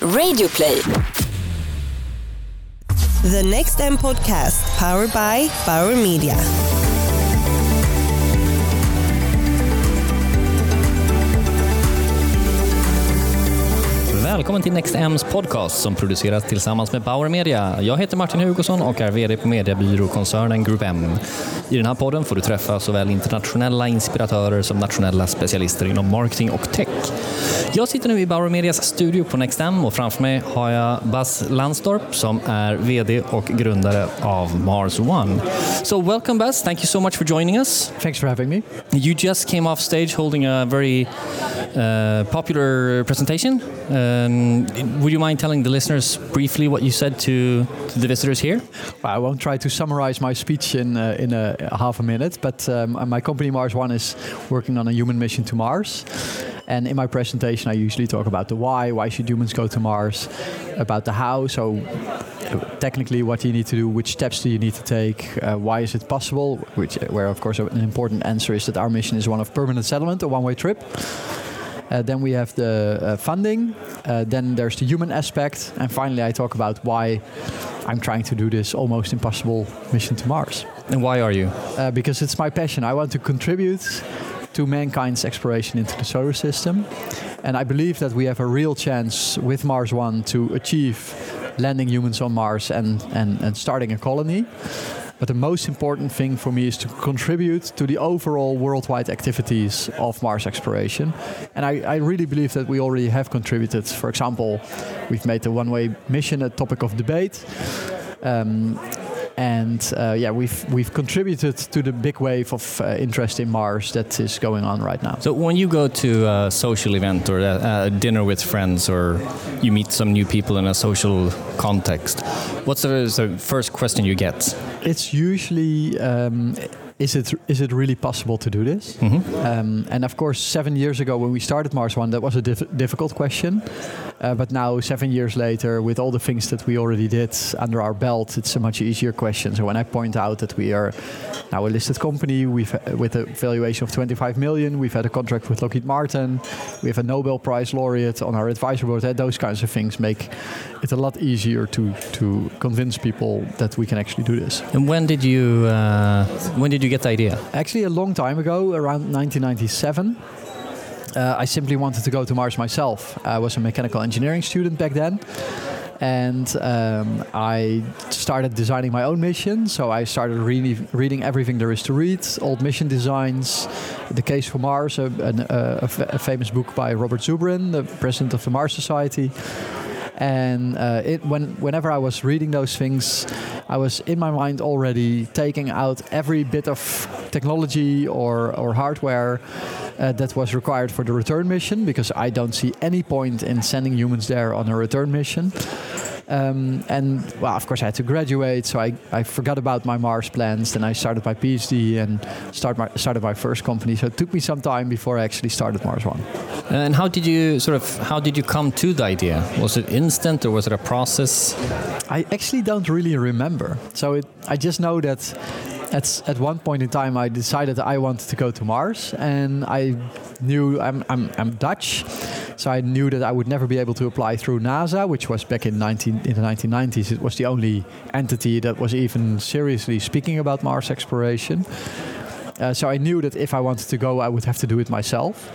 Radioplay. The Next M podcast, powered by Bauer Media. Välkommen till Next M's podcast som produceras tillsammans med Bauer Media. Jag heter Martin Hugosson och är VD på mediebyråkoncernen Group M. I den här podden får du träffa såväl internationella inspiratörer som nationella specialister inom marketing och tech. Jag sitter nu i Bauer Medias studio på Next M och framför mig har jag Bas Lansdorp som är VD och grundare av Mars One. So welcome Bas, thank you so much for joining us. Thanks for having me. You just came off stage holding a very uh, popular presentation. Um, would you mind telling the listeners briefly what you said to, to the visitors here? Well, I won't try to summarize my speech in uh, in a, a half a minute, but um, my company Mars One is working on a human mission to Mars. And in my presentation, I usually talk about the why. Why should humans go to Mars? About the how. So, technically, what do you need to do? Which steps do you need to take? Uh, why is it possible? Which, where of course, an important answer is that our mission is one of permanent settlement, a one-way trip. Uh, then we have the uh, funding. Uh, then there's the human aspect, and finally, I talk about why I'm trying to do this almost impossible mission to Mars. And why are you? Uh, because it's my passion. I want to contribute to mankind's exploration into the solar system, and I believe that we have a real chance with Mars One to achieve landing humans on Mars and and, and starting a colony. But the most important thing for me is to contribute to the overall worldwide activities of Mars exploration. And I, I really believe that we already have contributed. For example, we've made the one way mission a topic of debate. Um, and uh, yeah, we've we've contributed to the big wave of uh, interest in Mars that is going on right now. So when you go to a social event or a, a dinner with friends, or you meet some new people in a social context, what's the, the first question you get? It's usually. Um, is it is it really possible to do this? Mhm. Um, and of course, seven years ago when we started Mars One, that was a diff- difficult question. Uh, but now, seven years later, with all the things that we already did under our belt, it's a much easier question. So when I point out that we are now a listed company, we've uh, with a valuation of 25 million, we've had a contract with Lockheed Martin, we have a Nobel Prize laureate on our advisory board. uh, Those kinds of things make it a lot easier to to convince people that we can actually do this. And when did you uh, when did you get the idea? Actually, a long time ago, around 1997, uh, I simply wanted to go to Mars myself. I was a mechanical engineering student back then. And um, I started designing my own mission. So I started really reading everything there is to read, old mission designs, The Case for Mars, a famous book by Robert Zubrin, the president of the Mars Society. And uh, it, when, whenever I was reading those things, I was in my mind already taking out every bit of technology or, or hardware uh, that was required for the return mission because I don't see any point in sending humans there on a return mission. Um, and well, of course, I had to graduate, so I, I forgot about my Mars plans. Then I started my PhD and start my, started my first company. So it took me some time before I actually started Mars One. And how did you sort of how did you come to the idea? Was it instant or was it a process? I actually don't really remember. So it, I just know that at, at one point in time I decided I wanted to go to Mars, and I knew I'm, I'm, I'm Dutch, so I knew that I would never be able to apply through NASA, which was back in 19 in the 1990s. It was the only entity that was even seriously speaking about Mars exploration. Uh, so I knew that if I wanted to go, I would have to do it myself.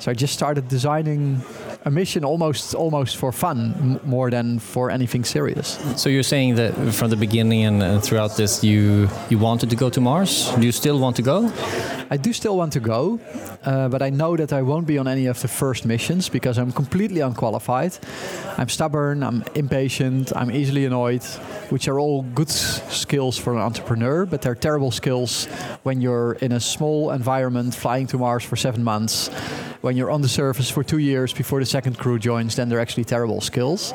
So I just started designing a mission almost almost for fun more than for anything serious. So you're saying that from the beginning and uh, throughout this, you you wanted to go to Mars. Do you still want to go? I do still want to go, uh, but I know that I won't be on any of the first missions because I'm completely unqualified. I'm stubborn, I'm impatient, I'm easily annoyed, which are all good s- skills for an entrepreneur, but they're terrible skills when you're in a small environment flying to Mars for seven months. When you're on the surface for two years before the second crew joins, then they're actually terrible skills.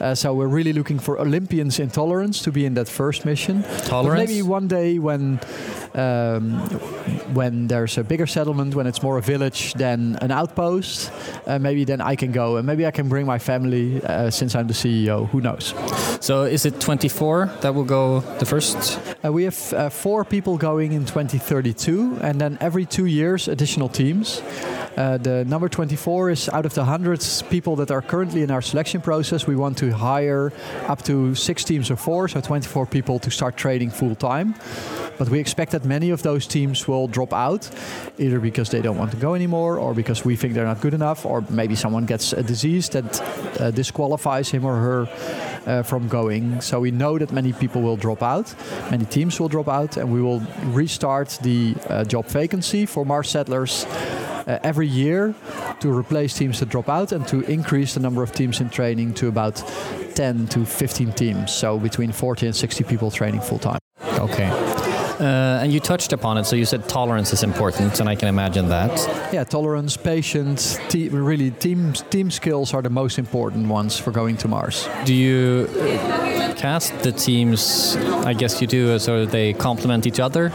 Uh, so we're really looking for Olympians in tolerance to be in that first mission. But maybe one day when Um, when there's a bigger settlement, when it's more a village than an outpost, uh, maybe then I can go and maybe I can bring my family uh, since I'm the CEO. Who knows? So is it 24 that will go the first? Uh, we have uh, four people going in 2032, and then every two years, additional teams. Uh, the number 24 is out of the hundreds people that are currently in our selection process. We want to hire up to six teams of four, so 24 people to start trading full time. But we expect that many of those teams will drop out, either because they don't want to go anymore, or because we think they're not good enough, or maybe someone gets a disease that uh, disqualifies him or her uh, from going. So we know that many people will drop out, many teams will drop out, and we will restart the uh, job vacancy for Mars settlers uh, every year to replace teams that drop out and to increase the number of teams in training to about 10 to 15 teams. So between 40 and 60 people training full time. Okay. Uh, and you touched upon it, so you said tolerance is important, and I can imagine that. Yeah, tolerance, patience, te- really team team skills are the most important ones for going to Mars. Do you uh, cast the teams? I guess you do, so they complement each other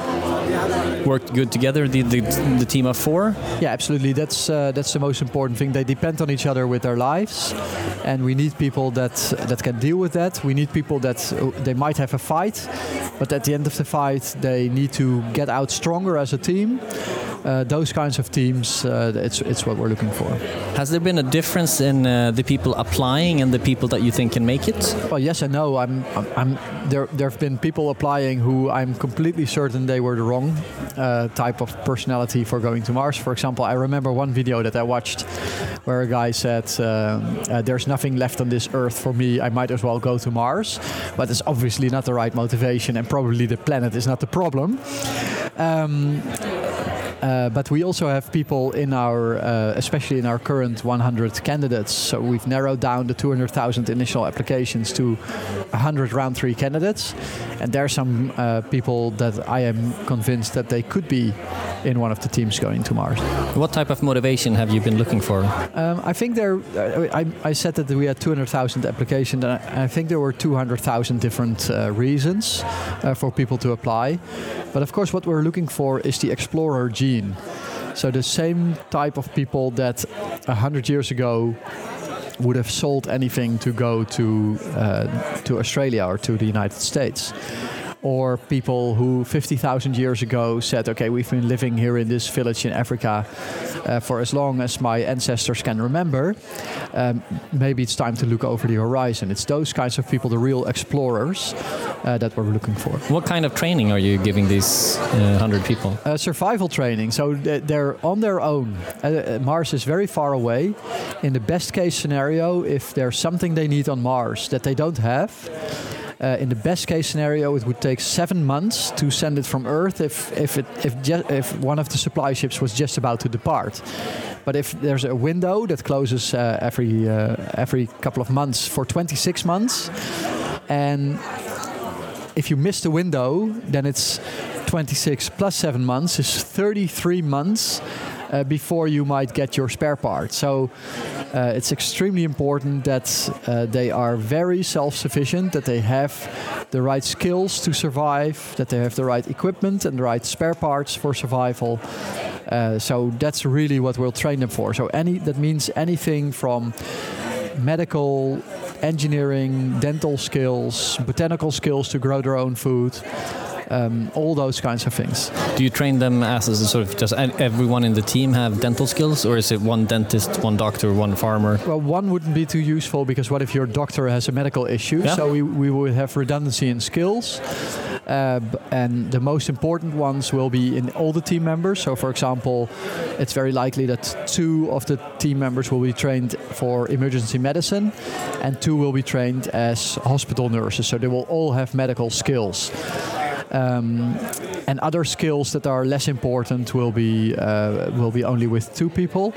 work good together, the, the, the team of four? Yeah, absolutely. That's uh, that's the most important thing. They depend on each other with their lives, and we need people that that can deal with that. We need people that uh, they might have a fight, but at the end of the fight, they need to get out stronger as a team uh, those kinds of teams, uh, it's, it's what we're looking for. Has there been a difference in uh, the people applying and the people that you think can make it? Well, yes and no. I'm, I'm, I'm there. There have been people applying who I'm completely certain they were the wrong uh, type of personality for going to Mars. For example, I remember one video that I watched where a guy said, um, uh, "There's nothing left on this Earth for me. I might as well go to Mars." But it's obviously not the right motivation, and probably the planet is not the problem. Um, uh, but we also have people in our, uh, especially in our current 100 candidates. So we've narrowed down the 200,000 initial applications to 100 round three candidates. And there are some uh, people that I am convinced that they could be in one of the teams going to Mars. What type of motivation have you been looking for? Um, I think there, I, I, said that we had 200,000 applications, and I, I, think there were 200,000 different uh, reasons uh, for people to apply. But of course, what we're looking for is the explorer gene. So the same type of people that 100 years ago would have sold anything to go to uh, to Australia or to the United States or people who 50,000 years ago said, okay, we've been living here in this village in Africa uh, for as long as my ancestors can remember. Um, maybe it's time to look over the horizon. It's those kinds of people, the real explorers, uh, that we're looking for. What kind of training are you giving these uh, 100 people? Uh, survival training. So they're on their own. Uh, uh, Mars is very far away. In the best case scenario, if there's something they need on Mars that they don't have, uh, in the best case scenario, it would take seven months to send it from Earth if if it, if if one of the supply ships was just about to depart. But if there's a window that closes uh, every uh, every couple of months for 26 months, and if you miss the window, then it's 26 plus seven months is 33 months uh, before you might get your spare part. So uh, it's extremely important that uh, they are very self-sufficient, that they have the right skills to survive, that they have the right equipment and the right spare parts for survival. Uh, so that's really what we'll train them for. So any that means anything from medical, engineering, dental skills, botanical skills to grow their own food um, all those kinds of things. Do you train them as a sort of does everyone in the team have dental skills, or is it one dentist, one doctor, one farmer? Well, one wouldn't be too useful because what if your doctor has a medical issue? Yeah. So we, we would have redundancy in skills. Uh, and the most important ones will be in all the team members. So, for example, it's very likely that two of the team members will be trained for emergency medicine, and two will be trained as hospital nurses. So, they will all have medical skills. Um, and other skills that are less important will be uh, will be only with two people.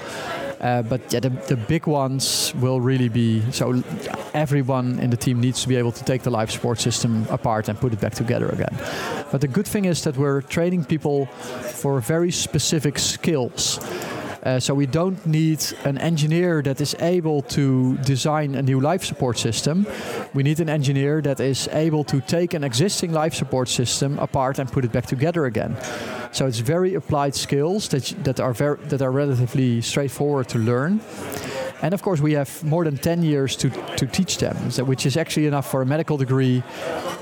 Uh, but yeah, the, the big ones will really be so everyone in the team needs to be able to take the life support system apart and put it back together again. But the good thing is that we're training people for very specific skills. Uh, so we don't need an engineer that is able to design a new life support system. We need an engineer that is able to take an existing life support system apart and put it back together again. So it's very applied skills that that are very that are relatively straightforward to learn. And of course, we have more than 10 years to, to teach them, so which is actually enough for a medical degree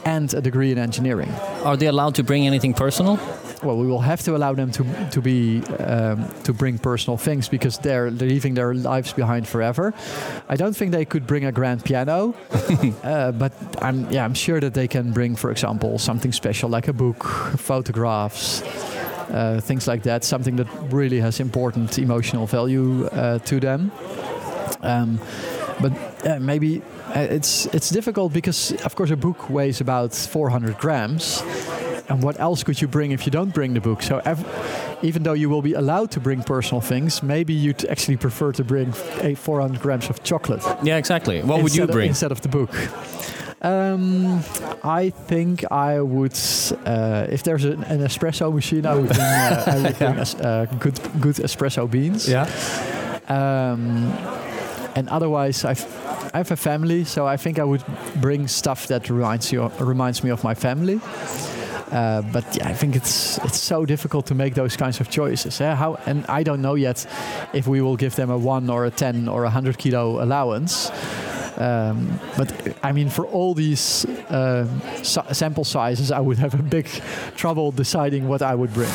and a degree in engineering. Are they allowed to bring anything personal? well, we will have to allow them to to be um, to bring personal things because they're leaving their lives behind forever. I don't think they could bring a grand piano, uh, but I'm yeah I'm sure that they can bring, for example, something special like a book, photographs. Uh, things like that, something that really has important emotional value uh, to them. Um, but uh, maybe uh, it's it's difficult because, of course, a book weighs about 400 grams, and what else could you bring if you don't bring the book? So ev- even though you will be allowed to bring personal things, maybe you'd actually prefer to bring a 400 grams of chocolate. Yeah, exactly. What would you instead of- bring? instead of the book? Um, I think I would, uh, if there's an, an espresso machine, I would bring, uh, I would bring es- uh, good good espresso beans. Yeah. Um, and otherwise, I've, I have a family, so I think I would bring stuff that reminds you reminds me of my family. Uh, but yeah, I think it's it's so difficult to make those kinds of choices. eh? How and I don't know yet if we will give them a one or a ten or a hundred kilo allowance. Um, but I mean, for all these uh, sa- sample sizes, I would have a big trouble deciding what I would bring.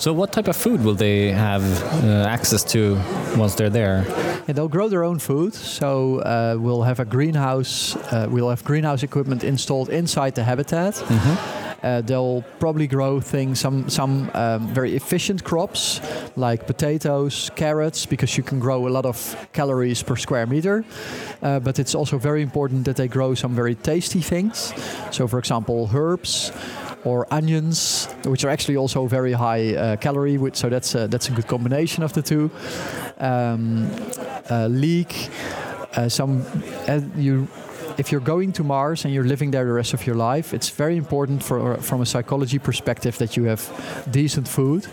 So, what type of food will they have uh, access to once they're there? Yeah, they'll grow their own food. So uh, we'll have a greenhouse. Uh, we'll have greenhouse equipment installed inside the habitat. Uh, they'll probably grow things, some some um, very efficient crops like potatoes, carrots, because you can grow a lot of calories per square meter. Uh, but it's also very important that they grow some very tasty things. So, for example, herbs or onions, which are actually also very high uh, calorie. Which, so that's a, that's a good combination of the two. Um, uh, leek, uh, some uh, you. If you're going to Mars and you're living there the rest of your life, it's very important for, from a psychology perspective that you have decent food.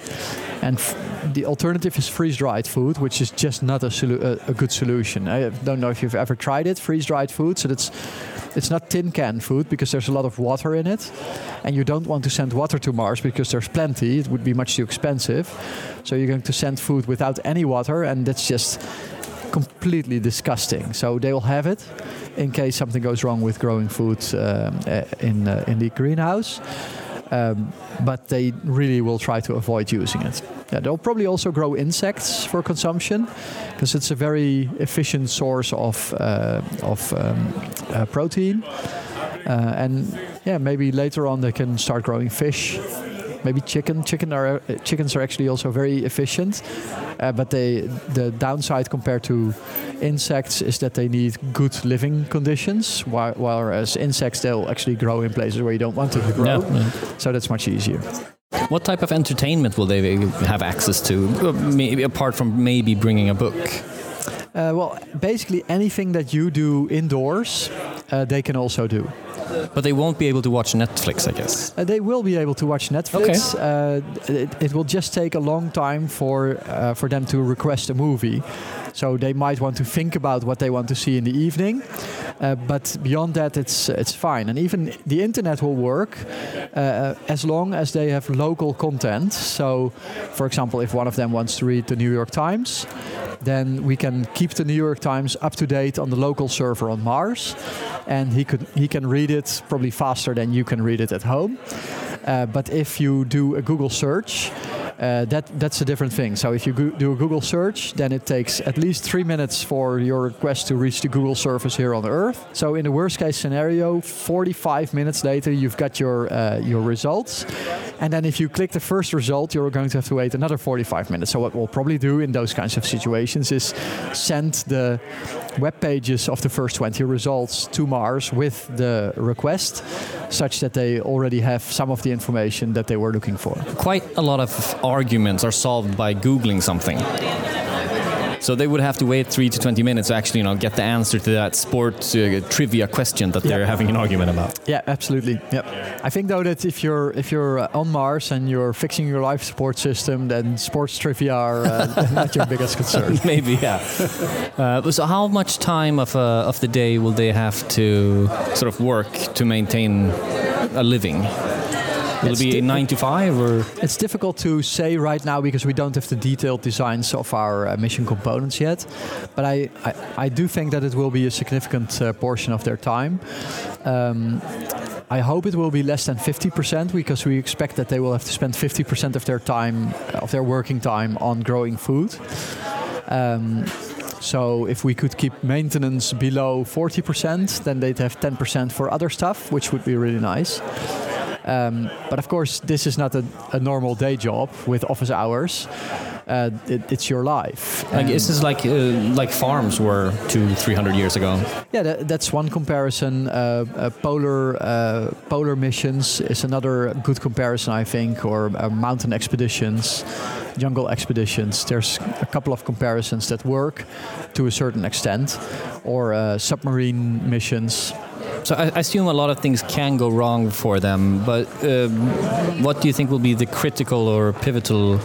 And f- the alternative is freeze-dried food, which is just not a, solu- a, a good solution. I don't know if you've ever tried it, freeze-dried food. So that's it's not tin can food because there's a lot of water in it, and you don't want to send water to Mars because there's plenty. It would be much too expensive. So you're going to send food without any water, and that's just completely disgusting. So they will have it in case something goes wrong with growing food um, in uh, in the greenhouse. Um, but they really will try to avoid using it. Yeah, they'll probably also grow insects for consumption because it's a very efficient source of uh, of um, uh, protein. Uh, and yeah, maybe later on they can start growing fish. Maybe chicken. Chicken are uh, chickens are actually also very efficient, uh, but they the downside compared to insects is that they need good living conditions. While, whereas insects they'll actually grow in places where you don't want them to grow. Yeah. So that's much easier. What type of entertainment will they have access to, uh, maybe apart from maybe bringing a book? Uh, well, basically anything that you do indoors, uh, they can also do. But they won't be able to watch Netflix, I guess. Uh, they will be able to watch Netflix. Uh, it, it will just take a long time for uh, for them to request a movie. So they might want to think about what they want to see in the evening. Uh, but beyond that, it's it's fine. And even the internet will work uh, as long as they have local content. So, for example, if one of them wants to read the New York Times, then we can keep the New York Times up to date on the local server on Mars, and he could he can read it probably faster than you can read it at home. Uh, but if you do a Google search, uh, that that's a different thing. So if you go- do a Google search, then it takes at least three minutes for your request to reach the Google service here on Earth. So in the worst case scenario, 45 minutes later, you've got your uh, your results, and then if you click the first result, you're going to have to wait another 45 minutes. So what we'll probably do in those kinds of situations is send the web pages of the first 20 results to Mars with the request, such that they already have some of the information that they were looking for. Quite a lot of arguments are solved by Googling something. So they would have to wait three to twenty minutes to actually, you know, get the answer to that sport uh, trivia question that they're Yeah. having an argument about. Yeah, absolutely. Yep. I think though that if you're if you're uh, on Mars and you're fixing your life support system, then sports trivia are uh, not your biggest concern. Maybe, yeah. Uh, so, how much time of uh, of the day will they have to sort of work to maintain a living? Will It's it be nine to five or? It's difficult to say right now because we don't have the detailed designs of our uh, mission components yet. But I, I, I do think that it will be a significant uh, portion of their time. Um, I hope it will be less than 50% because we expect that they will have to spend 50% of their time, of their working time, on growing food. Um, so if we could keep maintenance below 40%, then they'd have 10% for other stuff, which would be really nice. Um, but of course, this is not a, a normal day job with office hours. Uh, it, it's your life. Like, is this like uh, like farms were two, three hundred years ago? yeah, that, that's one comparison. Uh, uh, polar uh, polar missions is another good comparison, I think, or uh, mountain expeditions, jungle expeditions. There's a couple of comparisons that work to a certain extent, or uh, submarine missions. So I, assume a lot of things can go wrong for them, but um, what do you think will be the critical or pivotal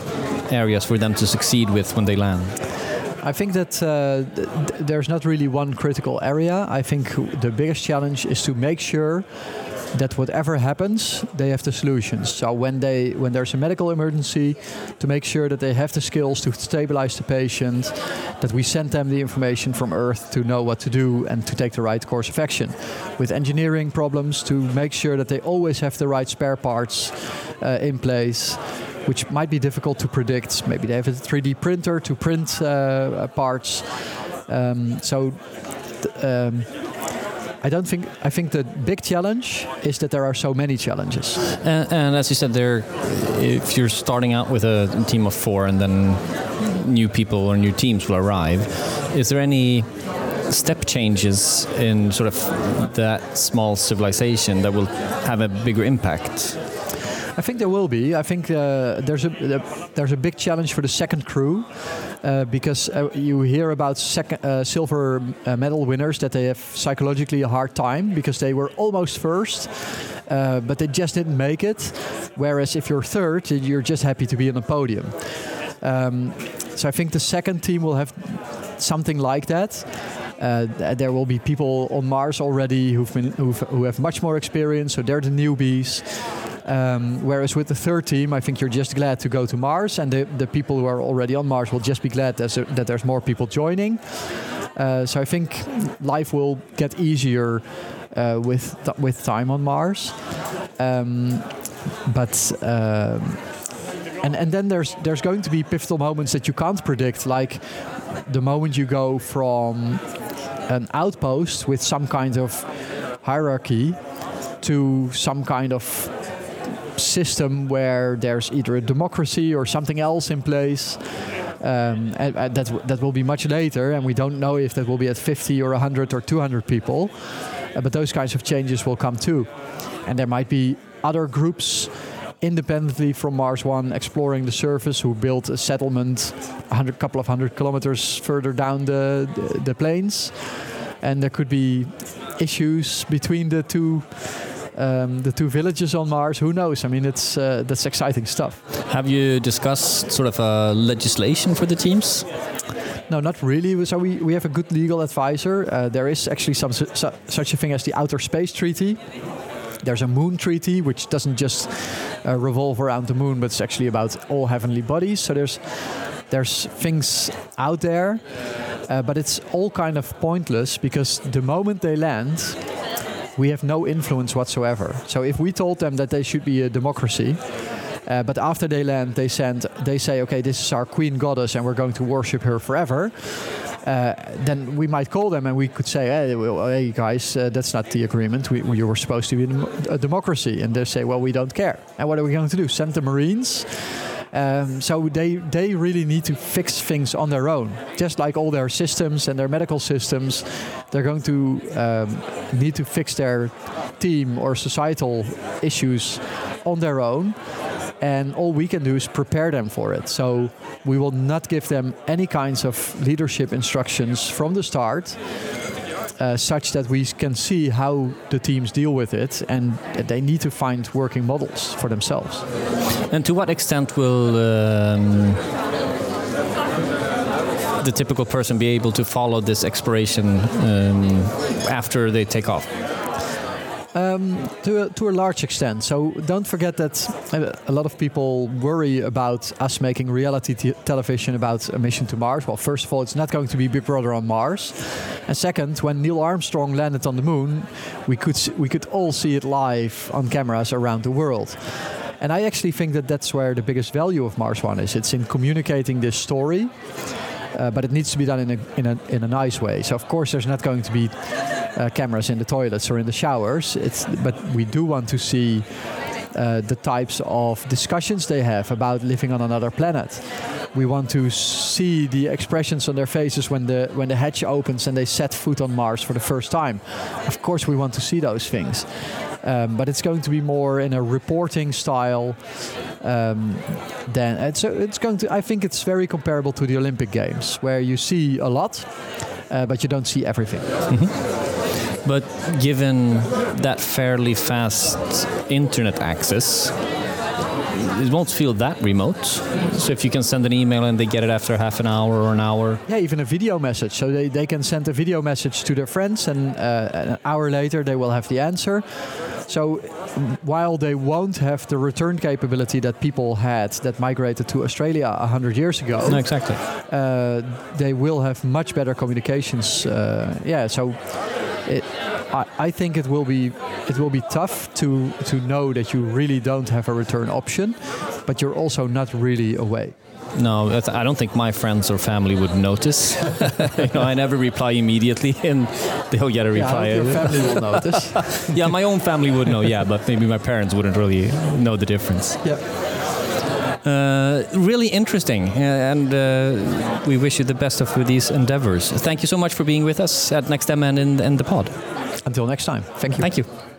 areas for them to succeed with when they land? I think that uh, th- there's not really one critical area. I think the biggest challenge is to make sure that whatever happens, they have the solutions. So when they when there's a medical emergency, to make sure that they have the skills to stabilize the patient, that we send them the information from Earth to know what to do and to take the right course of action. With engineering problems, to make sure that they always have the right spare parts uh, in place which might be difficult to predict. Maybe they have a 3D printer to print uh, uh, parts. Um, so th- um, I don't think. I think the big challenge is that there are so many challenges. And, and as you said, there, if you're starting out with a team of four, and then new people or new teams will arrive, is there any step changes in sort of that small civilization that will have a bigger impact? I think there will be. I think uh, there's a there's a big challenge for the second crew uh, because uh, you hear about uh, silver uh, medal winners that they have psychologically a hard time because they were almost first, uh, but they just didn't make it. Whereas if you're third, you're just happy to be on the podium. Um, so I think the second team will have something like that. Uh, there will be people on Mars already who've been who've, who have much more experience, so they're the newbies. Um, whereas with the third team, I think you're just glad to go to Mars, and the, the people who are already on Mars will just be glad a, that there's more people joining. Uh, so I think life will get easier uh, with th- with time on Mars. Um, but um, and and then there's there's going to be pivotal moments that you can't predict, like the moment you go from an outpost with some kind of hierarchy to some kind of system where there's either a democracy or something else in place. Um, and, and that w- that will be much later, and we don't know if that will be at 50 or 100 or 200 people. Uh, but those kinds of changes will come too, and there might be other groups independently from Mars One exploring the surface who built a settlement a couple of hundred kilometers further down the, the the plains, and there could be issues between the two. Um, the two villages on Mars. Who knows? I mean, it's uh, that's exciting stuff. Have you discussed sort of uh, legislation for the teams? No, not really. So we, we have a good legal advisor. Uh, there is actually some su- su- such a thing as the Outer Space Treaty. There's a Moon Treaty, which doesn't just uh, revolve around the moon, but it's actually about all heavenly bodies. So there's there's things out there, uh, but it's all kind of pointless because the moment they land, we have no influence whatsoever. So if we told them that they should be a democracy, uh, but after they land, they send, they say, okay, this is our queen goddess, and we're going to worship her forever. Uh, then we might call them and we could say, hey, well, hey guys, uh, that's not the agreement. We, we were supposed to be a a democracy, and they say, well, we don't care. And what are we going to do? Send the Marines? Um, so they they really need to fix things on their own, just like all their systems and their medical systems. They're going to um, need to fix their team or societal issues on their own. and all we can do is prepare them for it. So we will not give them any kinds of leadership instructions from the start. Uh, such that we can see how the teams deal with it, and they need to find working models for themselves. And to what extent will um, the typical person be able to follow this exploration um, after they take off? Um, to, a, to a large extent. So don't forget that uh, a lot of people worry about us making reality television about a mission to Mars. Well, first of all, it's not going to be Big Brother on Mars, and second, when Neil Armstrong landed on the moon, we could we could all see it live on cameras around the world. And I actually think that that's where the biggest value of Mars One is. It's in communicating this story. Uh, but it needs to be done in a, in, a, in a nice way. So, of course, there's not going to be uh, cameras in the toilets or in the showers. It's, but we do want to see uh, the types of discussions they have about living on another planet. We want to see the expressions on their faces when the when the hatch opens and they set foot on Mars for the first time. Of course, we want to see those things. Um, but it's going to be more in a reporting style um, than it's, it's going to. I think it's very comparable to the Olympic Games, where you see a lot, uh, but you don't see everything. But given that fairly fast internet access, it won't feel that remote. So if you can send an email and they get it after half an hour or an hour. Yeah, even a video message. So they, they can send a video message to their friends and uh, an hour later they will have the answer. So while they won't have the return capability that people had that migrated to Australia 100 years ago. No, exactly. Uh, they will have much better communications. Uh, yeah, so I, I, think it will be it will be tough to to know that you really don't have a return option, but you're also not really away. No, I don't think my friends or family would notice. you know, I never reply immediately, and they'll get a reply. Yeah, your family will notice. yeah, my own family would know. Yeah, but maybe my parents wouldn't really know the difference. Yeah. Uh, really interesting, uh, and uh, we wish you the best of these endeavors. Thank you so much for being with us at NextM and in, in the pod. Until next time. Thank you. Thank you.